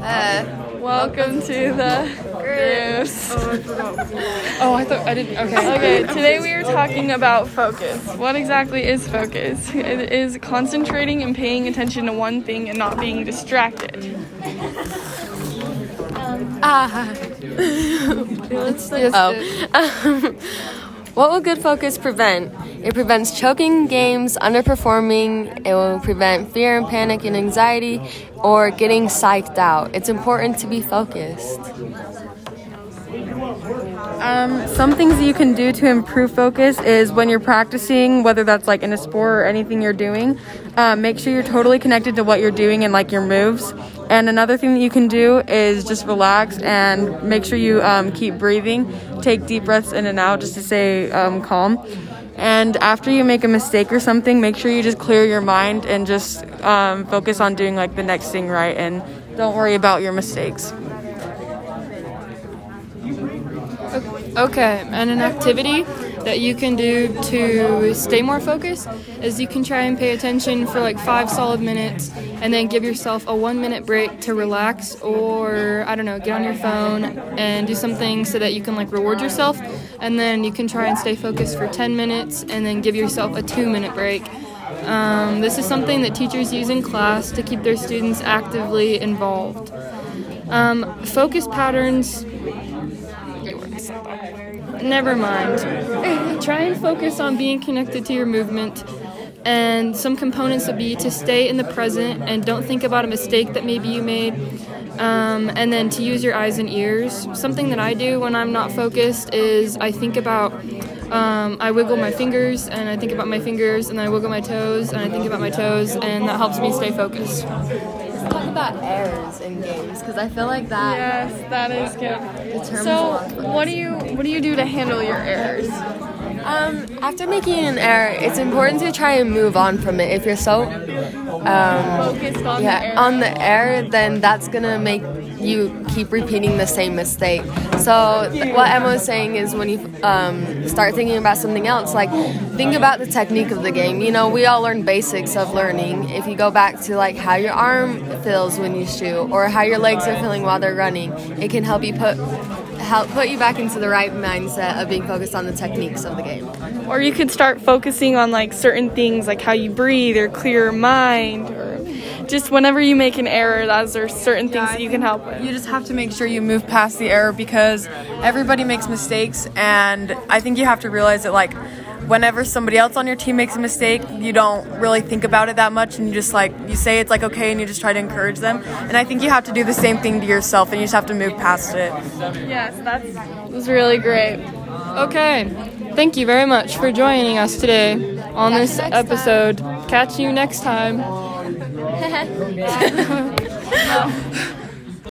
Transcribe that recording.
Uh, Welcome to the grooveS. Oh, I thought I didn't. Okay. Okay, today we are talking about focus. What exactly is focus? It is concentrating and paying attention to one thing and not being distracted. ah. oh. Um, what will good focus prevent? It prevents choking games, underperforming, it will prevent fear and panic and anxiety, or getting psyched out. It's important to be focused. Um, some things you can do to improve focus is when you're practicing, whether that's like in a sport or anything you're doing, uh, make sure you're totally connected to what you're doing and like your moves. And another thing that you can do is just relax and make sure you um, keep breathing. Take deep breaths in and out just to stay um, calm. And after you make a mistake or something, make sure you just clear your mind and just um, focus on doing like the next thing right and don't worry about your mistakes. Okay, and an activity that you can do to stay more focused is you can try and pay attention for like five solid minutes and then give yourself a one minute break to relax or I don't know, get on your phone and do something so that you can like reward yourself. And then you can try and stay focused for 10 minutes and then give yourself a two minute break. Um, this is something that teachers use in class to keep their students actively involved. Um, focus patterns Never mind. Try and focus on being connected to your movement. And some components would be to stay in the present and don't think about a mistake that maybe you made. Um, and then to use your eyes and ears. Something that I do when I'm not focused is I think about, um, I wiggle my fingers and I think about my fingers and I wiggle my toes and I think about my toes and that helps me stay focused. Talk about errors in games because I feel like that. Yes, that is good. So, what do you what do you do to handle your errors? Um, after making an error, it's important to try and move on from it. If you're so um, Focused on the yeah error. on the error, then that's gonna make you keep repeating the same mistake. So what Emma was saying is when you um, start thinking about something else, like think about the technique of the game. You know, we all learn basics of learning. If you go back to like how your arm feels when you shoot, or how your legs are feeling while they're running, it can help you put help put you back into the right mindset of being focused on the techniques of the game. Or you could start focusing on like certain things like how you breathe or clear your mind or just whenever you make an error, those are certain things that you can help with. You just have to make sure you move past the error because everybody makes mistakes, and I think you have to realize that like whenever somebody else on your team makes a mistake, you don't really think about it that much, and you just like you say it's like okay, and you just try to encourage them. And I think you have to do the same thing to yourself, and you just have to move past it. Yes, that's that was really great. Okay, thank you very much for joining us today on Catch this next time. episode. Catch you next time.